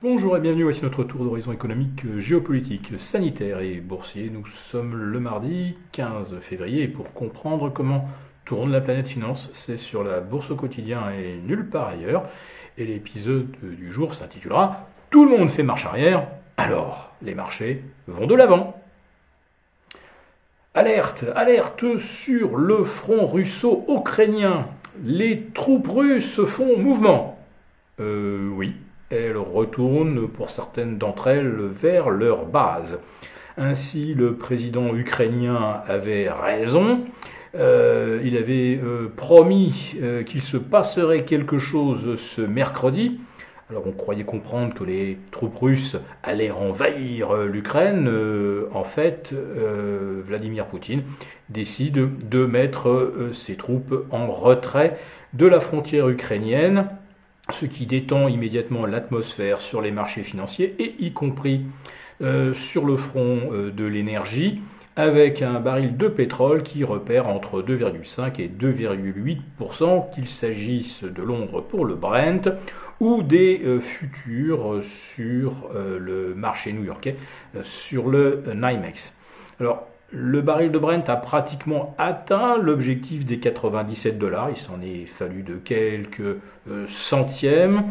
Bonjour et bienvenue, voici notre tour d'horizon économique, géopolitique, sanitaire et boursier. Nous sommes le mardi 15 février pour comprendre comment tourne la planète finance, c'est sur la bourse au quotidien et nulle part ailleurs. Et l'épisode du jour s'intitulera Tout le monde fait marche arrière, alors les marchés vont de l'avant. Alerte, alerte sur le front russo-ukrainien. Les troupes russes font mouvement. Euh, oui, elles retournent pour certaines d'entre elles vers leur base. Ainsi, le président ukrainien avait raison. Euh, il avait euh, promis euh, qu'il se passerait quelque chose ce mercredi. Alors on croyait comprendre que les troupes russes allaient envahir l'Ukraine. en fait, Vladimir Poutine décide de mettre ses troupes en retrait de la frontière ukrainienne ce qui détend immédiatement l'atmosphère sur les marchés financiers et y compris euh, sur le front euh, de l'énergie avec un baril de pétrole qui repère entre 2,5 et 2,8%, qu'il s'agisse de Londres pour le Brent ou des euh, futurs sur le marché new-yorkais, sur le NYMEX. Alors, le baril de Brent a pratiquement atteint l'objectif des 97 dollars. Il s'en est fallu de quelques euh, centièmes.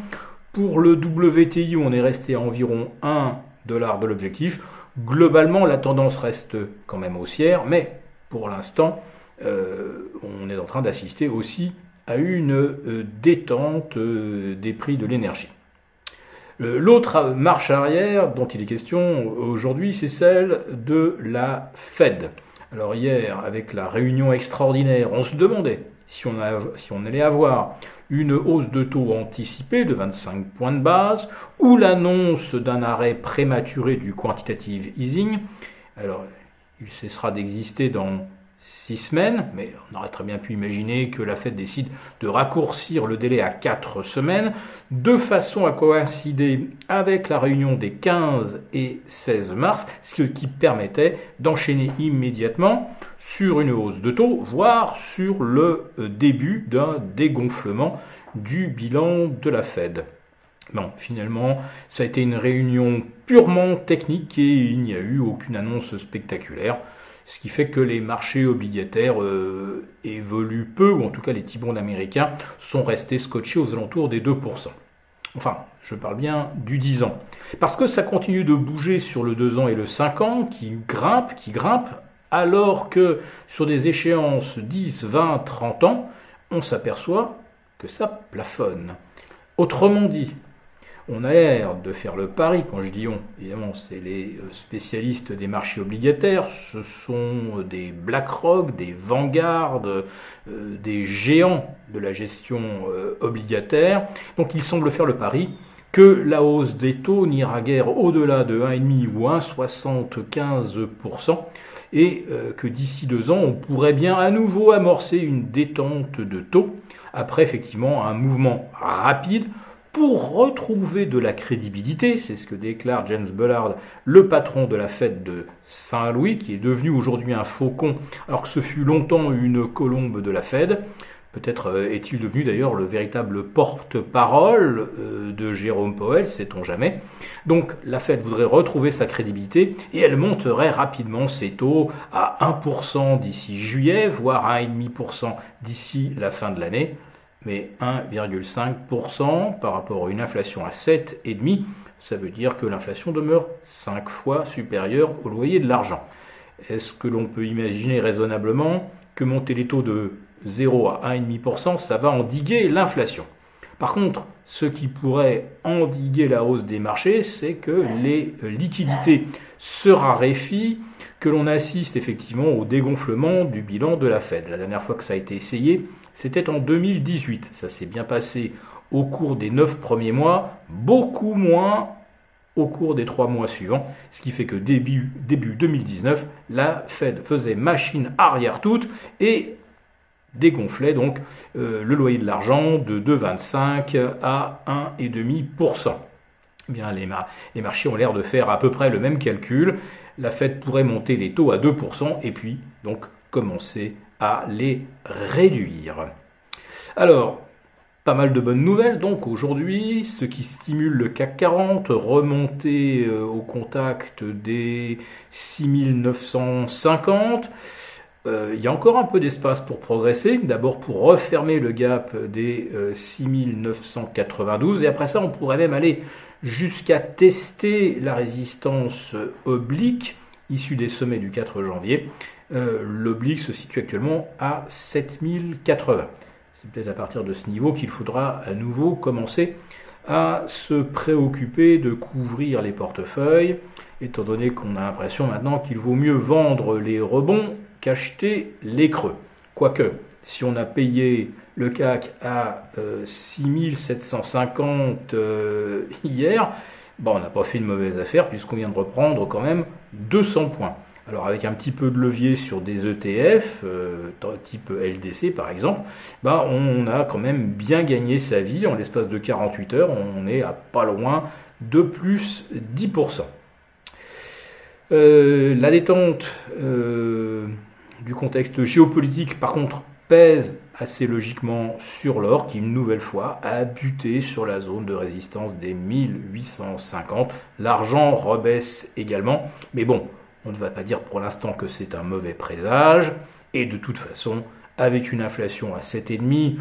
Pour le WTI, on est resté à environ 1 dollar de l'objectif. Globalement, la tendance reste quand même haussière, mais pour l'instant, euh, on est en train d'assister aussi à une euh, détente des prix de l'énergie. Euh, l'autre marche arrière dont il est question aujourd'hui, c'est celle de la Fed. Alors hier, avec la réunion extraordinaire, on se demandait si on, si on allait avoir une hausse de taux anticipée de 25 points de base ou l'annonce d'un arrêt prématuré du quantitative easing. Alors, il cessera d'exister dans six semaines, mais on aurait très bien pu imaginer que la Fed décide de raccourcir le délai à quatre semaines, de façon à coïncider avec la réunion des 15 et 16 mars, ce qui permettait d'enchaîner immédiatement sur une hausse de taux, voire sur le début d'un dégonflement du bilan de la Fed. Bon, finalement, ça a été une réunion purement technique et il n'y a eu aucune annonce spectaculaire ce qui fait que les marchés obligataires euh, évoluent peu, ou en tout cas les T-bonds américains sont restés scotchés aux alentours des 2%. Enfin, je parle bien du 10 ans. Parce que ça continue de bouger sur le 2 ans et le 5 ans, qui grimpent, qui grimpent, alors que sur des échéances 10, 20, 30 ans, on s'aperçoit que ça plafonne. Autrement dit, on a l'air de faire le pari, quand je dis on, évidemment, c'est les euh, spécialistes des marchés obligataires, ce sont des BlackRock, des Vanguard, euh, des géants de la gestion euh, obligataire. Donc il semble faire le pari que la hausse des taux n'ira guère au-delà de 1,5 ou 1,75%, et que d'ici deux ans, on pourrait bien à nouveau amorcer une détente de taux, après effectivement un mouvement rapide pour retrouver de la crédibilité, c'est ce que déclare James Bullard, le patron de la fête de Saint-Louis, qui est devenu aujourd'hui un faucon, alors que ce fut longtemps une colombe de la Fed. Peut-être euh, est-il devenu d'ailleurs le véritable porte-parole euh, de Jérôme Powell, sait-on jamais. Donc la Fed voudrait retrouver sa crédibilité et elle monterait rapidement ses taux à 1% d'ici juillet, voire à 1,5% d'ici la fin de l'année mais 1,5% par rapport à une inflation à 7,5%, ça veut dire que l'inflation demeure 5 fois supérieure au loyer de l'argent. Est-ce que l'on peut imaginer raisonnablement que monter les taux de 0 à 1,5%, ça va endiguer l'inflation? Par contre, ce qui pourrait endiguer la hausse des marchés, c'est que les liquidités se raréfient, que l'on assiste effectivement au dégonflement du bilan de la Fed. La dernière fois que ça a été essayé, c'était en 2018. Ça s'est bien passé au cours des neuf premiers mois, beaucoup moins au cours des trois mois suivants, ce qui fait que début, début 2019, la Fed faisait machine arrière toute et dégonflait donc euh, le loyer de l'argent de 2,25 à 1,5%. Eh bien, les, les marchés ont l'air de faire à peu près le même calcul. La Fed pourrait monter les taux à 2% et puis donc commencer à les réduire. Alors, Pas mal de bonnes nouvelles donc aujourd'hui, ce qui stimule le CAC 40, remonter euh, au contact des 6950. Euh, il y a encore un peu d'espace pour progresser, d'abord pour refermer le gap des 6992 et après ça on pourrait même aller jusqu'à tester la résistance oblique issue des sommets du 4 janvier. Euh, l'oblique se situe actuellement à 7080. C'est peut-être à partir de ce niveau qu'il faudra à nouveau commencer à se préoccuper de couvrir les portefeuilles, étant donné qu'on a l'impression maintenant qu'il vaut mieux vendre les rebonds qu'acheter les creux. Quoique, si on a payé le CAC à 6750 euh, euh, hier, bon, on n'a pas fait une mauvaise affaire puisqu'on vient de reprendre quand même 200 points. Alors avec un petit peu de levier sur des ETF, euh, type LDC par exemple, bah on a quand même bien gagné sa vie en l'espace de 48 heures, on est à pas loin de plus 10%. Euh, la détente euh, du contexte géopolitique par contre pèse assez logiquement sur l'or qui une nouvelle fois a buté sur la zone de résistance des 1850. L'argent rebaisse également, mais bon, on ne va pas dire pour l'instant que c'est un mauvais présage. Et de toute façon, avec une inflation à 7,5,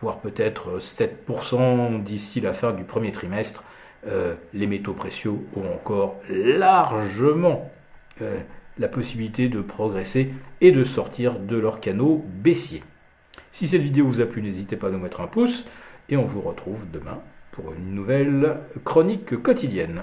voire peut-être 7% d'ici la fin du premier trimestre, euh, les métaux précieux ont encore largement euh, la possibilité de progresser et de sortir de leur canot baissier. Si cette vidéo vous a plu, n'hésitez pas à nous mettre un pouce et on vous retrouve demain pour une nouvelle chronique quotidienne.